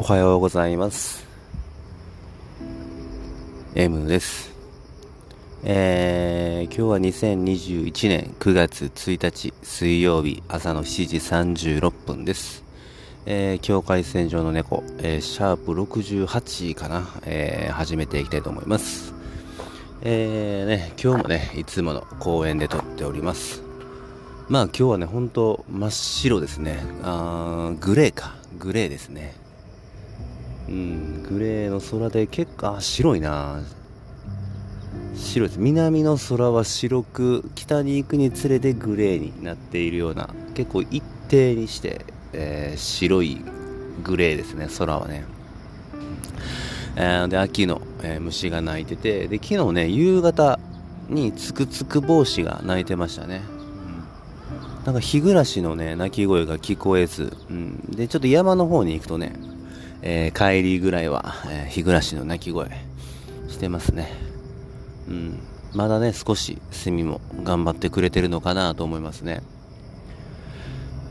おはようございます。M です。えー、今日は2021年9月1日水曜日朝の7時36分です。えー、境界線上の猫、えー、シャープ68かな、えー、始めていきたいと思います。えーね、今日もね、いつもの公園で撮っております。まあ今日はね、ほんと真っ白ですね。あーグレーか。グレーですね。うん、グレーの空で結構、あ、白いな。白いです。南の空は白く、北に行くにつれてグレーになっているような、結構一定にして、えー白いグレーですね、空はね。えーで、秋の、えー虫が鳴いてて、で、昨日ね、夕方につくつく帽子が鳴いてましたね。なんか日暮らしのね、鳴き声が聞こえず、うん。で、ちょっと山の方に行くとね、えー帰りぐらいは、えー日暮らしの鳴き声してますね。うん。まだね、少しセミも頑張ってくれてるのかなと思いますね。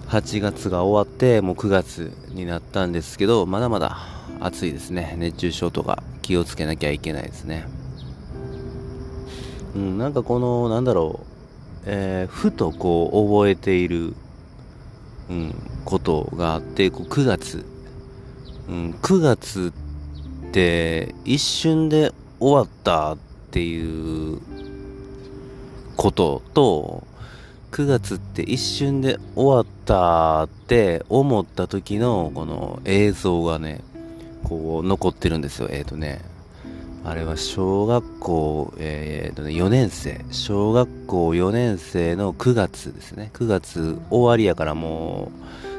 8月が終わって、もう9月になったんですけど、まだまだ暑いですね。熱中症とか気をつけなきゃいけないですね。うん、なんかこの、なんだろう、えーふとこう覚えている、うん、ことがあって、こう9月、うん、9月って一瞬で終わったっていうことと、9月って一瞬で終わったって思った時のこの映像がね、こう残ってるんですよ。えっ、とね、あれは小学校、えーとね、4年生、小学校4年生の9月ですね。9月終わりやからも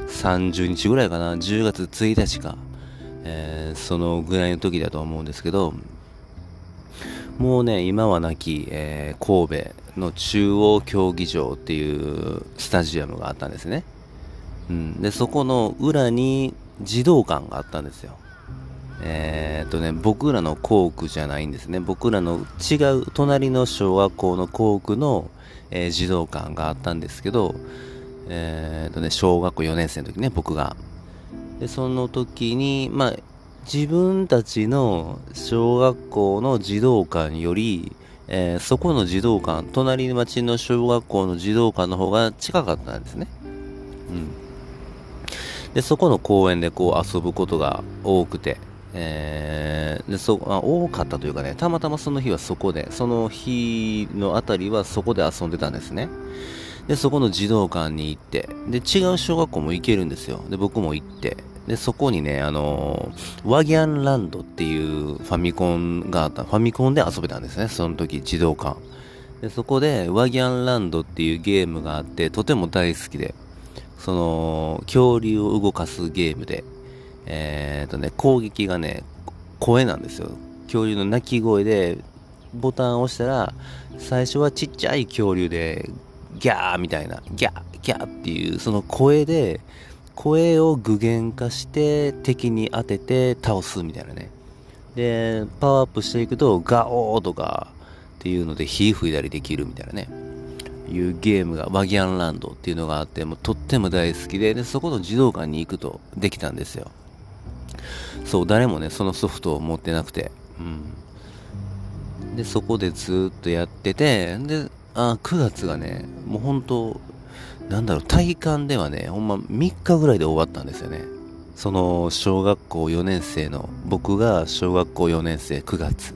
う30日ぐらいかな、10月1日か、えーそのぐらいの時だと思うんですけど、もうね、今はなき、えー神戸の中央競技場っていうスタジアムがあったんですね。うん。で、そこの裏に児童館があったんですよ。えーっとね、僕らの校区じゃないんですね。僕らの違う隣の小学校の校区の、えー児童館があったんですけど、えーっとね、小学校4年生の時ね、僕が。で、その時に、まあ、自分たちの小学校の児童館より、えーそこの児童館、隣町の小学校の児童館の方が近かったんですね。うん。で、そこの公園でこう遊ぶことが多くて、えーで、そ、まあ、多かったというかね、たまたまその日はそこで、その日のあたりはそこで遊んでたんですね。で、そこの児童館に行って、で、違う小学校も行けるんですよ。で、僕も行って、で、そこにね、あのーワギャンランドっていうファミコンがあった、ファミコンで遊べたんですね、その時、児童館。で、そこで、ワギャンランドっていうゲームがあって、とても大好きで、その、恐竜を動かすゲームで、えーとね、攻撃がね、声なんですよ。恐竜の鳴き声で、ボタンを押したら、最初はちっちゃい恐竜で、ギャーみたいな、ギャー、ギャーっていう、その声で、声を具現化して敵に当てて倒すみたいなね。で、パワーアップしていくと、ガオーとかっていうので火吹いたりできるみたいなね。いうゲームが、ワギャンランドっていうのがあって、もうとっても大好きで、で、そこの児童館に行くとできたんですよ。そう、誰もね、そのソフトを持ってなくて。うん。で、そこでずっとやってて、で、あ、9月がね、もう本当なんだろう、体感ではね、ほんま3日ぐらいで終わったんですよね。その、小学校4年生の、僕が小学校4年生9月。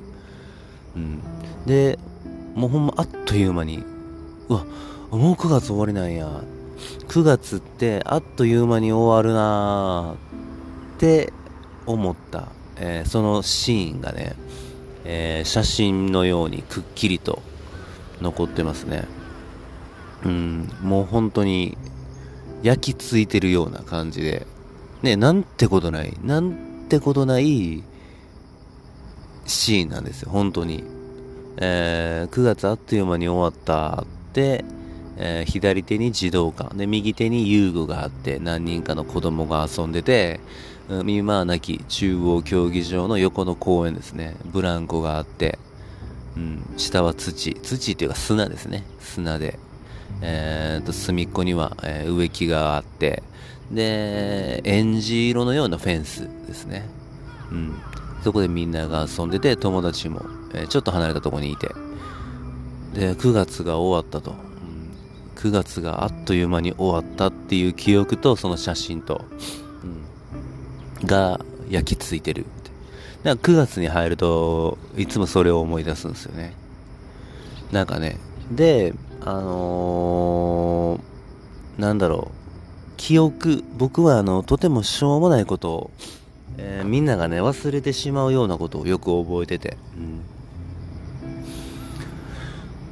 うん。で、もうほんまあっという間に、うわ、もう9月終わりなんや。9月ってあっという間に終わるなーって思った、えーそのシーンがね、えー写真のようにくっきりと残ってますね。うん、もう本当に焼き付いてるような感じで、ね、なんてことない、なんてことないシーンなんですよ、本当に。えー9月あっという間に終わったって、えー左手に児童館、で、右手に遊具があって、何人かの子供が遊んでて、うん今はなき中央競技場の横の公園ですね、ブランコがあって、うん、下は土、土っていうか砂ですね、砂で、えー、と隅っこには、え、植木があってでえんじ色のようなフェンスですね。うん。そこでみんなが遊んでて友達も、え、ちょっと離れたとこにいて。で9月が終わったと、うん、9月があっという間に終わったっていう記憶とその写真と、うん、が焼き付いてるだから9月に入るといつもそれを思い出すんですよね。なんかね。であのー、なんだろう記憶僕はあのとてもしょうもないことを、えー、みんながね忘れてしまうようなことをよく覚えてて、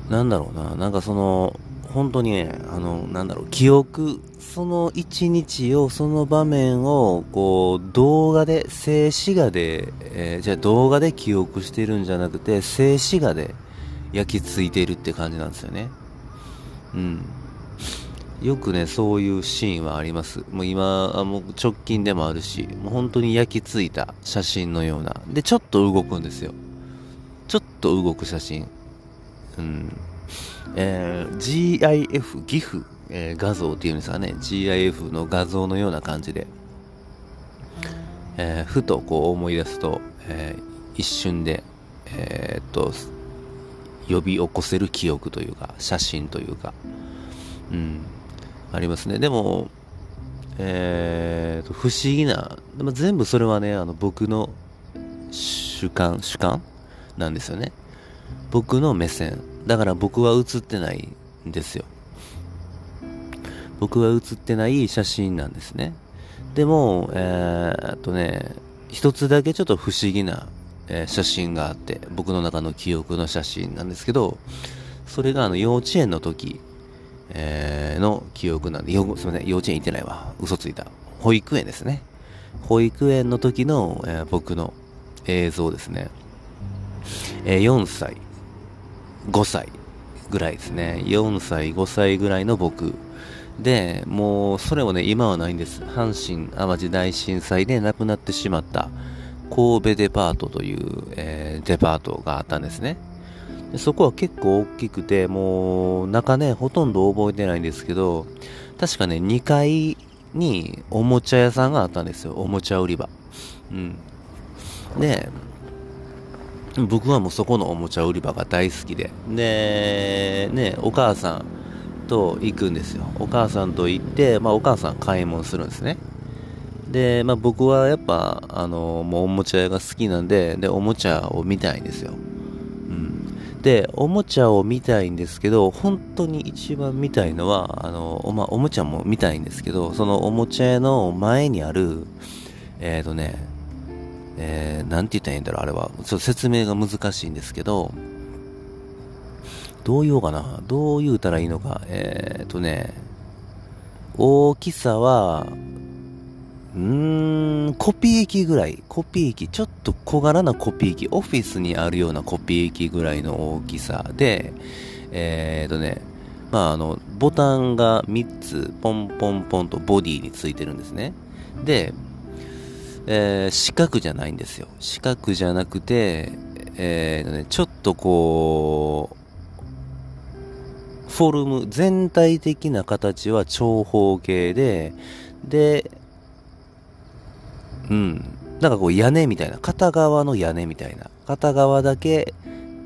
うん、なんだろうななんかその本当にねあのなんだろう記憶その一日をその場面をこう動画で静止画で、えー、じゃあ動画で記憶してるんじゃなくて静止画で焼き付いているって感じなんですよね。うんよくね、そういうシーンはあります。もう今、もう直近でもあるし、もう本当に焼き付いた写真のような。で、ちょっと動くんですよ。ちょっと動く写真。うん。えー、GIF、GIF、えー、画像っていうんですかね。GIF の画像のような感じで。えー、ふとこう思い出すと、えー、一瞬で、えー、っと、呼び起こせる記憶というか、写真というか、うん。ありますね。でも、えーと、不思議な、でも全部それはね、あの僕の主観、主観なんですよね。僕の目線。だから僕は映ってないんですよ。僕は映ってない写真なんですね。でも、えー、っとね、一つだけちょっと不思議な、えー、写真があって、僕の中の記憶の写真なんですけど、それがあの幼稚園の時、えー、の記憶なんで、すみません、幼稚園行ってないわ。嘘ついた。保育園ですね。保育園の時の、えー、僕の映像ですね。えー、4歳、5歳ぐらいですね。4歳、5歳ぐらいの僕。で、もう、それもね、今はないんです。阪神淡路大震災で亡くなってしまった神戸デパートという、えー、デパートがあったんですね。でそこは結構大きくて、もう中ね、ほとんど覚えてないんですけど、確かね、2階におもちゃ屋さんがあったんですよ。おもちゃ売り場。うん。で、僕はもうそこのおもちゃ売り場が大好きで。で、ね、お母さんと行くんですよ。お母さんと行って、まあお母さん買い物するんですね。で、まあ僕はやっぱ、あの、もうおもちゃ屋が好きなんで、で、おもちゃを見たいんですよ。うんで、おもちゃを見たいんですけど、本当に一番見たいのは、あの、おまおもちゃも見たいんですけど、そのおもちゃ屋の前にある、えっ、ー、とね、えー、なんて言ったらいいんだろう、あれは。ちょっと説明が難しいんですけど、どう言おうかな。どう言うたらいいのか。えっ、ー、とね、大きさは、うーん、コピー機ぐらい。コピー機。ちょっと小柄なコピー機。オフィスにあるようなコピー機ぐらいの大きさで、えーとね、まああの、ボタンが3つポンポンポンとボディについてるんですね。で、えー、四角じゃないんですよ。四角じゃなくて、えーとね、ちょっとこう、フォルム、全体的な形は長方形で、で、うん。なんかこう屋根みたいな、片側の屋根みたいな、片側だけ、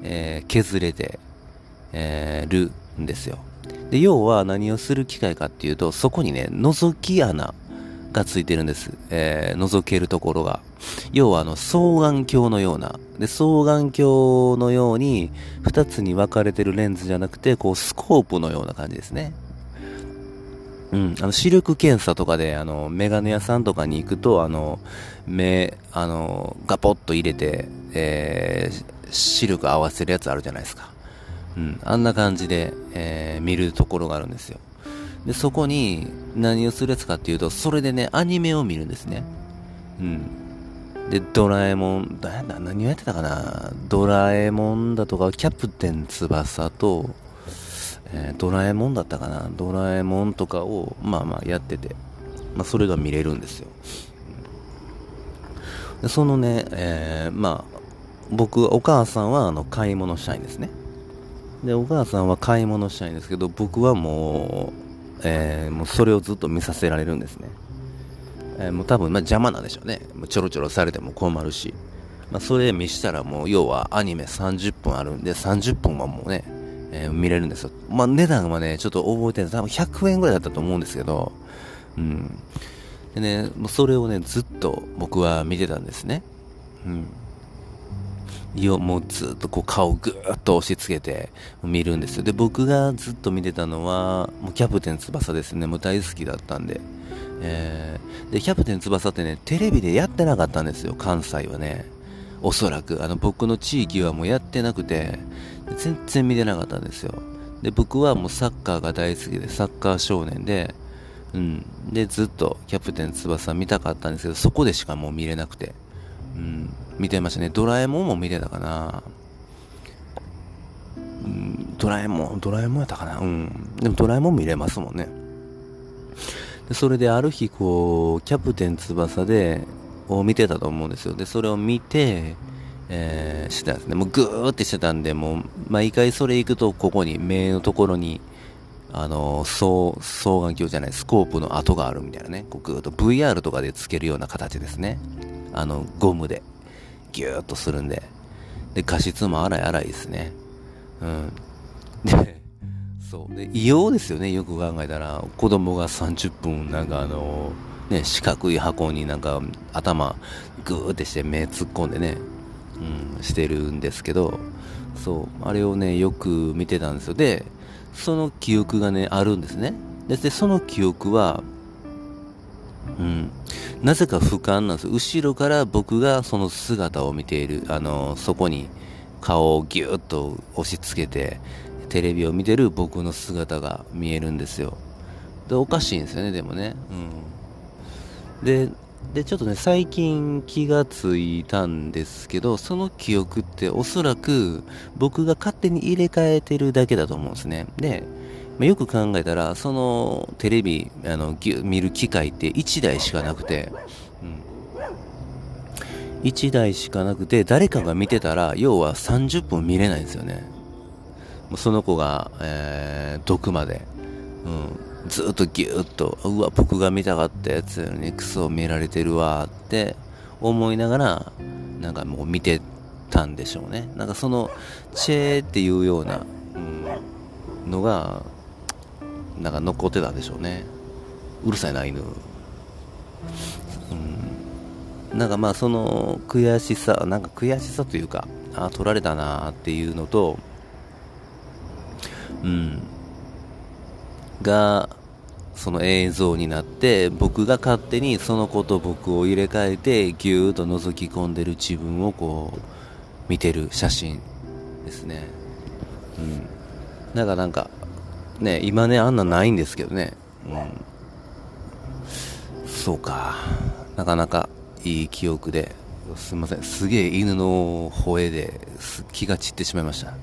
えー、削れて、えー、るんですよ。で、要は何をする機械かっていうと、そこにね、覗き穴がついてるんです。えー、覗けるところが。要はあの、双眼鏡のような。で、双眼鏡のように、二つに分かれてるレンズじゃなくて、こう、スコープのような感じですね。うん、あの視力検査とかであのメガネ屋さんとかに行くとあの目あのガポッと入れて、えー、視力合わせるやつあるじゃないですか、うん、あんな感じで、えー、見るところがあるんですよ。でそこに何をするやつかっていうとそれでねアニメを見るんですね。うん。でドラえもんだ何をやってたかな？ドラえもんだとかキャプテン翼とえー、ドラえもんだったかなドラえもんとかを、まあまあやってて、まあそれが見れるんですよ。でそのね、えー、まあ、僕、お母さんはあの買い物したいんですね。で、お母さんは買い物したいんですけど、僕はもう、えー、もうそれをずっと見させられるんですね。えー、もう多分、まあ、邪魔なんでしょうね。もうちょろちょろされても困るし。まあ、それ見したらもう、要はアニメ30分あるんで、30分はもうね、えー、見れるんですよ。まあ、値段はね、ちょっと覚えてない。多分100円ぐらいだったと思うんですけど、うん。でね、もうそれをね、ずっと僕は見てたんですね。うん。よもうずっとこう顔をぐーっと押し付けて見るんですよ。で、僕がずっと見てたのは、もうキャプテン翼ですね。もう大好きだったんで。えー、で、キャプテン翼ってね、テレビでやってなかったんですよ、関西はね。おそらく。あの、僕の地域はもうやってなくて、全然見てなかったんですよ。で、僕はもうサッカーが大好きで、サッカー少年で、うん。で、ずっとキャプテン翼見たかったんですけど、そこでしかもう見れなくて。うん。見てましたね。ドラえもんも見てたかな。うん、ドラえもん、ドラえもんやったかな。うん。でもドラえもん見れますもんね。でそれである日、こう、キャプテン翼で、を見てたと思うんですよ。で、それを見て、えー、してたんですね。もうぐーってしてたんで、もう、毎回それ行くと、ここに、目のところに、あの、双、双眼鏡じゃない、スコープの跡があるみたいなね。こうぐーっと VR とかでつけるような形ですね。あの、ゴムで、ギューっとするんで。で、画質も荒い荒いですね。うん。で、そう。で、異様ですよね、よく考えたら。子供が30分、なんかあの、ね、四角い箱になんか頭グーってして目突っ込んでね、うん、してるんですけど、そう、あれをね、よく見てたんですよ。で、その記憶がね、あるんですね。で、でその記憶は、うん、なぜか俯瞰なんです後ろから僕がその姿を見ている、あの、そこに顔をギューッと押し付けて、テレビを見てる僕の姿が見えるんですよ。で、おかしいんですよね、でもね。うん。で、で、ちょっとね、最近気がついたんですけど、その記憶っておそらく僕が勝手に入れ替えてるだけだと思うんですね。で、ま、よく考えたら、そのテレビ、あの、見る機会って1台しかなくて、うん。1台しかなくて、誰かが見てたら、要は30分見れないんですよね。もうその子が、えー、毒まで。うん。ずっとギューッと、うわ、僕が見たかったやつにクソ見られてるわって思いながら、なんかもう見てたんでしょうね。なんかその、チェーっていうような、うん、のが、なんか残ってたんでしょうね。うるさいな、犬。うん。なんかまあその悔しさ、なんか悔しさというか、あ、取られたなっていうのと、うん。が、その映像になって僕が勝手にその子と僕を入れ替えてぎゅーっと覗き込んでる自分をこう見てる写真ですね。うん。だからなんかね今ねあんなないんですけどね。うん。そうか。なかなかいい記憶で。すいません。すげえ犬の吠えです気が散ってしまいました。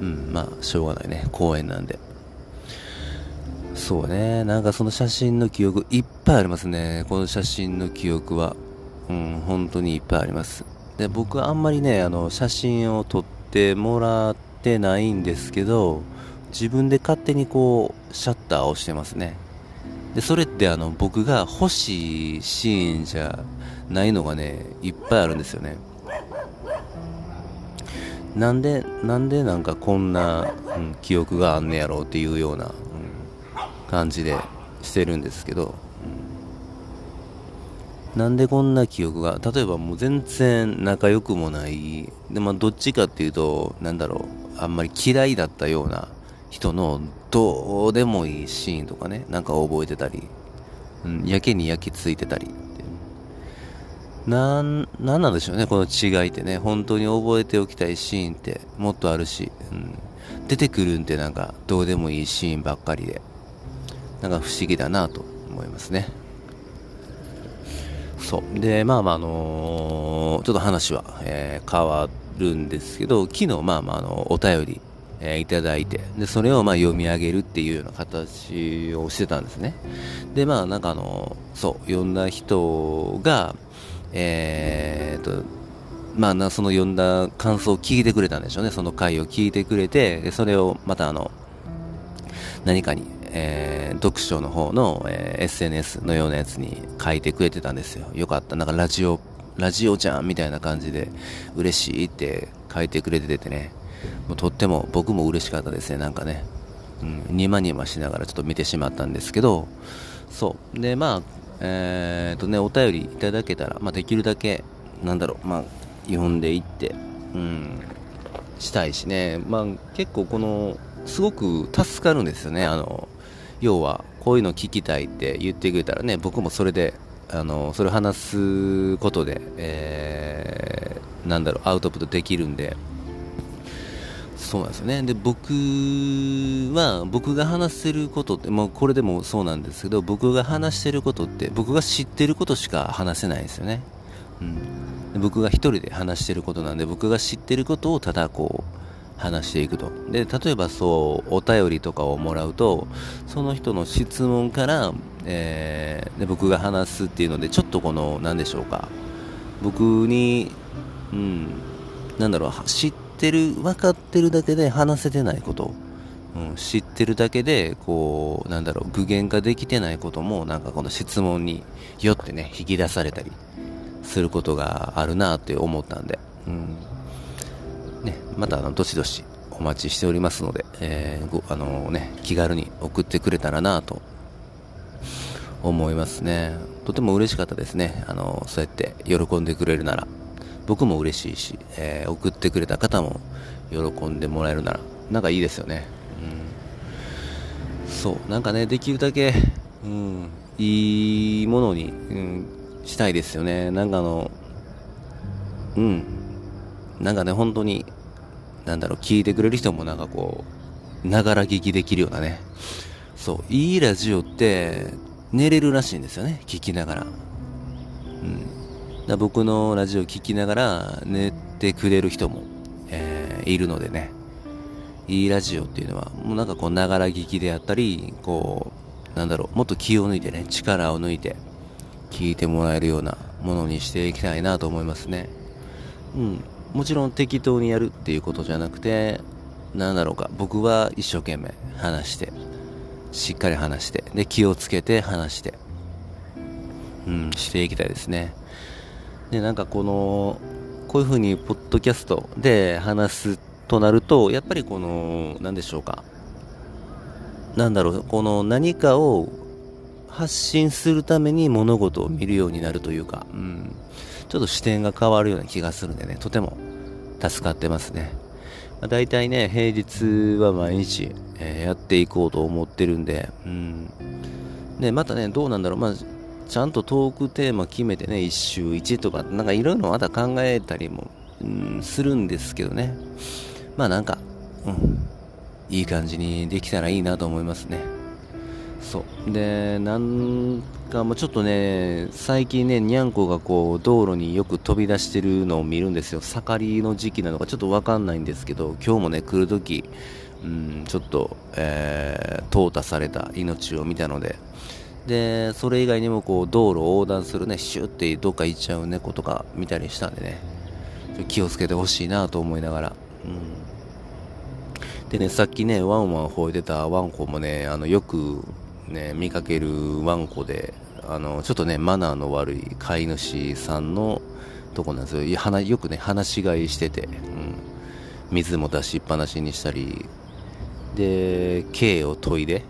うん。まあしょうがないね。公園なんで。そうね。なんかその写真の記憶、いっぱいありますね。この写真の記憶は。うん、本当にいっぱいあります。で、僕はあんまりね、あの、写真を撮ってもらってないんですけど、自分で勝手にこう、シャッターをしてますね。で、それってあの、僕が欲しいシーンじゃないのがね、いっぱいあるんですよね。なんで、なんでなんかこんな、うん、記憶があんねやろうっていうような、感じでしてるんですけど、うん、なんでこんな記憶が、例えばもう全然仲良くもない、で、まあどっちかっていうと、なんだろう、あんまり嫌いだったような人のどうでもいいシーンとかね、なんか覚えてたり、うん、やけに焼き付いてたり。なん、なんなんでしょうね、この違いってね。本当に覚えておきたいシーンってもっとあるし、うん、出てくるんってなんかどうでもいいシーンばっかりで。なんか不思議だなと思いますね。そう。で、まあまあ、あのー、ちょっと話は、えー、変わるんですけど、昨日、まあまあ、あの、お便り、えー、いただいて、で、それをまあ読み上げるっていうような形をしてたんですね。で、まあなんかあの、そう、読んだ人が、えーと、まあな、その読んだ感想を聞いてくれたんでしょうね。その回を聞いてくれて、それをまたあの、何かに、えー、読書の方の、えー、SNS のようなやつに書いてくれてたんですよ。よかった。なんかラジオ、ラジオじゃんみたいな感じで、嬉しいって書いてくれててね。もうとっても僕も嬉しかったですね。なんかね。うん、ニマニマしながらちょっと見てしまったんですけど、そう。で、まあ、えー、とね、お便りいただけたら、まあ、できるだけ、なんだろう、まあ、読んでいって、うん、したいしね、まあ、結構この、すごく助かるんですよね、あの、要は、こういうの聞きたいって言ってくれたらね、僕もそれで、あの、それ話すことで、えー、なんだろう、アウトプットできるんで、そうなんですよね。で、僕は、僕が話せることって、もうこれでもそうなんですけど、僕が話してることって、僕が知ってることしか話せないんですよね。うん。僕が一人で話してることなんで、僕が知ってることをただこう、話していくと。で、例えばそう、お便りとかをもらうと、その人の質問から、えー、で僕が話すっていうので、ちょっとこの、何でしょうか。僕に、うん、なんだろう、知ってる、分かってるだけで話せてないこと。うん、知ってるだけで、こう、なんだろう、具現化できてないことも、なんかこの質問によってね、引き出されたりすることがあるなって思ったんで、うん。ね、またあの、どしどしお待ちしておりますので、えー、ご、あのー、ね、気軽に送ってくれたらなと思いますね。とても嬉しかったですね。あのー、そうやって喜んでくれるなら、僕も嬉しいし、えー、送ってくれた方も喜んでもらえるなら、なんかいいですよね。うん。そう、なんかね、できるだけ、うん、いいものに、うん、したいですよね。なんかあの、うん。なんかね、本当に、なんだろう、聞いてくれる人もなんかこう、ながら聞きできるようなね。そう、いいラジオって寝れるらしいんですよね、聞きながら。うん。だ僕のラジオ聞きながら寝てくれる人も、えー、いるのでね。いいラジオっていうのは、もうなんかこう、ながら聞きであったり、こう、なんだろう、もっと気を抜いてね、力を抜いて、聞いてもらえるようなものにしていきたいなと思いますね。うん。もちろん適当にやるっていうことじゃなくて、なんだろうか、僕は一生懸命話して、しっかり話して、で、気をつけて話して、うん、していきたいですね。で、なんかこの、こういう風にポッドキャストで話すとなると、やっぱりこの、なんでしょうか。なんだろう、この何かを発信するために物事を見るようになるというか、うん、ちょっと視点が変わるような気がするんでね、とても助かってますね。まあ、大体ね、平日は毎日、えー、やっていこうと思ってるんで、うん。で、またね、どうなんだろう、まあ、ちゃんとトークテーマ決めてね、1週1とか、なんかいろいろまた考えたりも、うん、するんですけどね。まあなんか、うん、いい感じにできたらいいなと思いますね。そう。でなんかもうちょっとね最近ねにゃんこがこう道路によく飛び出してるのを見るんですよ。盛りの時期なのかちょっと分かんないんですけど今日もね来るときうんちょっと、えー、淘汰された命を見たので。でそれ以外にもこう道路を横断するねシューってどっか行っちゃう猫とか見たりしたんでね。気をつけてほしいなと思いながら。うん。でねさっきねワンワン吠えてたワンコもねあのよくね、見かけるワンコで、あの、ちょっとね、マナーの悪い飼い主さんのとこなんですよ。よくね、放し飼いしてて、うん。水も出しっぱなしにしたり、で、毛を研いで、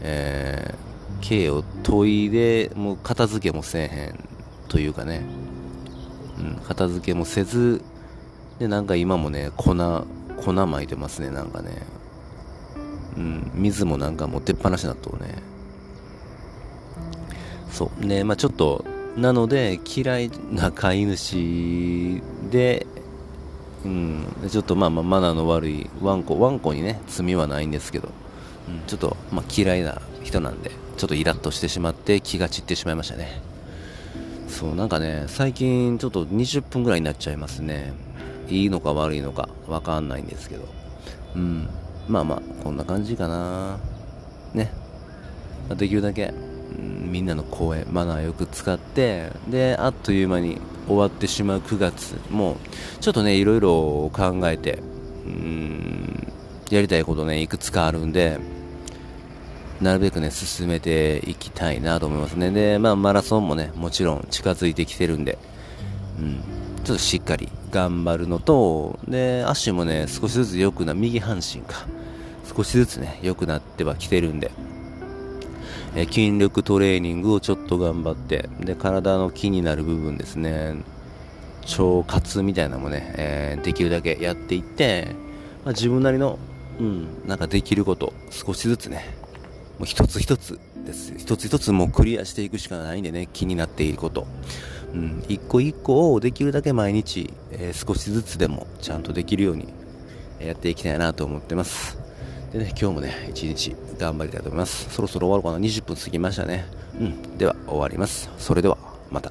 えー、毛を研いで、もう片付けもせえへんというかね、うん、片付けもせず、で、なんか今もね、粉、粉巻いてますね、なんかね。うん、水もなんか持ってっぱなしだとね。そう。ね、まあちょっと、なので、嫌いな飼い主で、うん、ちょっとまあまあマナーの悪いワンコ、ワンコにね、罪はないんですけど、うん、ちょっとまあ嫌いな人なんで、ちょっとイラッとしてしまって気が散ってしまいましたね。そう、なんかね、最近ちょっと20分ぐらいになっちゃいますね。いいのか悪いのかわかんないんですけど。うん。まあまあ、こんな感じかな。ね。できるだけ、うん、みんなの声マナーよく使ってであっという間に終わってしまう9月もちょっとねいろいろ考えてうんやりたいことねいくつかあるんでなるべくね進めていきたいなと思いますねでまあマラソンもねもちろん近づいてきてるんでうんちょっとしっかり頑張るのとで足もね少しずつ良くな右半身か少しずつね良くなってはきてるんでえ筋力トレーニングをちょっと頑張って、で、体の気になる部分ですね、腸活みたいなのもね、えー、できるだけやっていって、まあ、自分なりの、うん、なんかできること、少しずつね、もう一つ一つです。一つ一つもうクリアしていくしかないんでね、気になっていること。うん、一個一個をできるだけ毎日、えー、少しずつでもちゃんとできるようにやっていきたいなと思ってます。でね、今日もね、一日頑張りたいと思います。そろそろ終わるかな ?20 分過ぎましたね。うん。では、終わります。それでは、また。